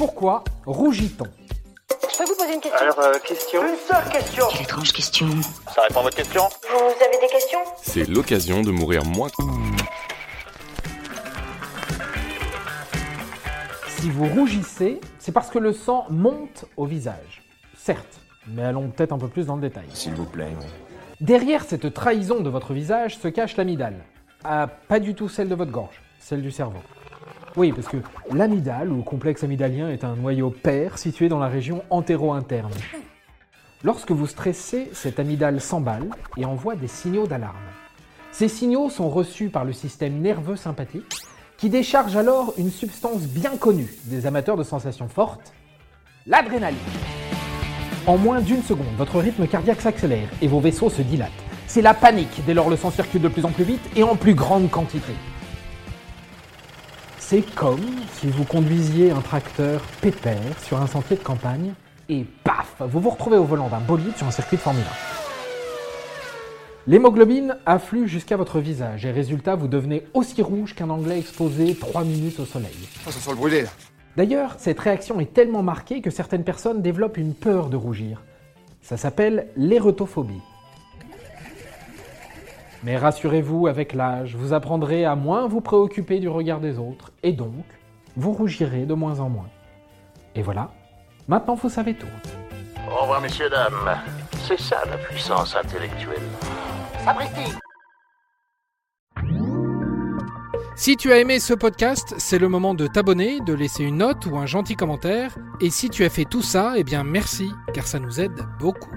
Pourquoi rougit-on Je peux vous poser une question Alors, euh, question Une seule question Quelle étrange question. Ça répond à votre question Vous avez des questions C'est l'occasion de mourir moins. Si vous rougissez, c'est parce que le sang monte au visage. Certes, mais allons peut-être un peu plus dans le détail. S'il vous plaît. Derrière cette trahison de votre visage se cache l'amygdale. Ah, pas du tout celle de votre gorge, celle du cerveau. Oui, parce que l'amygdale, ou complexe amygdalien, est un noyau pair situé dans la région antéro-interne. Lorsque vous stressez, cette amygdale s'emballe et envoie des signaux d'alarme. Ces signaux sont reçus par le système nerveux sympathique, qui décharge alors une substance bien connue des amateurs de sensations fortes, l'adrénaline. En moins d'une seconde, votre rythme cardiaque s'accélère et vos vaisseaux se dilatent. C'est la panique dès lors le sang circule de plus en plus vite et en plus grande quantité. C'est comme si vous conduisiez un tracteur pépère sur un sentier de campagne et paf, vous vous retrouvez au volant d'un bolide sur un circuit de Formule 1. L'hémoglobine afflue jusqu'à votre visage et résultat, vous devenez aussi rouge qu'un Anglais exposé 3 minutes au soleil. Ça sent le brûler là. D'ailleurs, cette réaction est tellement marquée que certaines personnes développent une peur de rougir. Ça s'appelle l'érotophobie. Mais rassurez-vous, avec l'âge, vous apprendrez à moins vous préoccuper du regard des autres, et donc, vous rougirez de moins en moins. Et voilà, maintenant vous savez tout. Au revoir, messieurs, dames. C'est ça la puissance intellectuelle. Sapristi Si tu as aimé ce podcast, c'est le moment de t'abonner, de laisser une note ou un gentil commentaire. Et si tu as fait tout ça, eh bien merci, car ça nous aide beaucoup.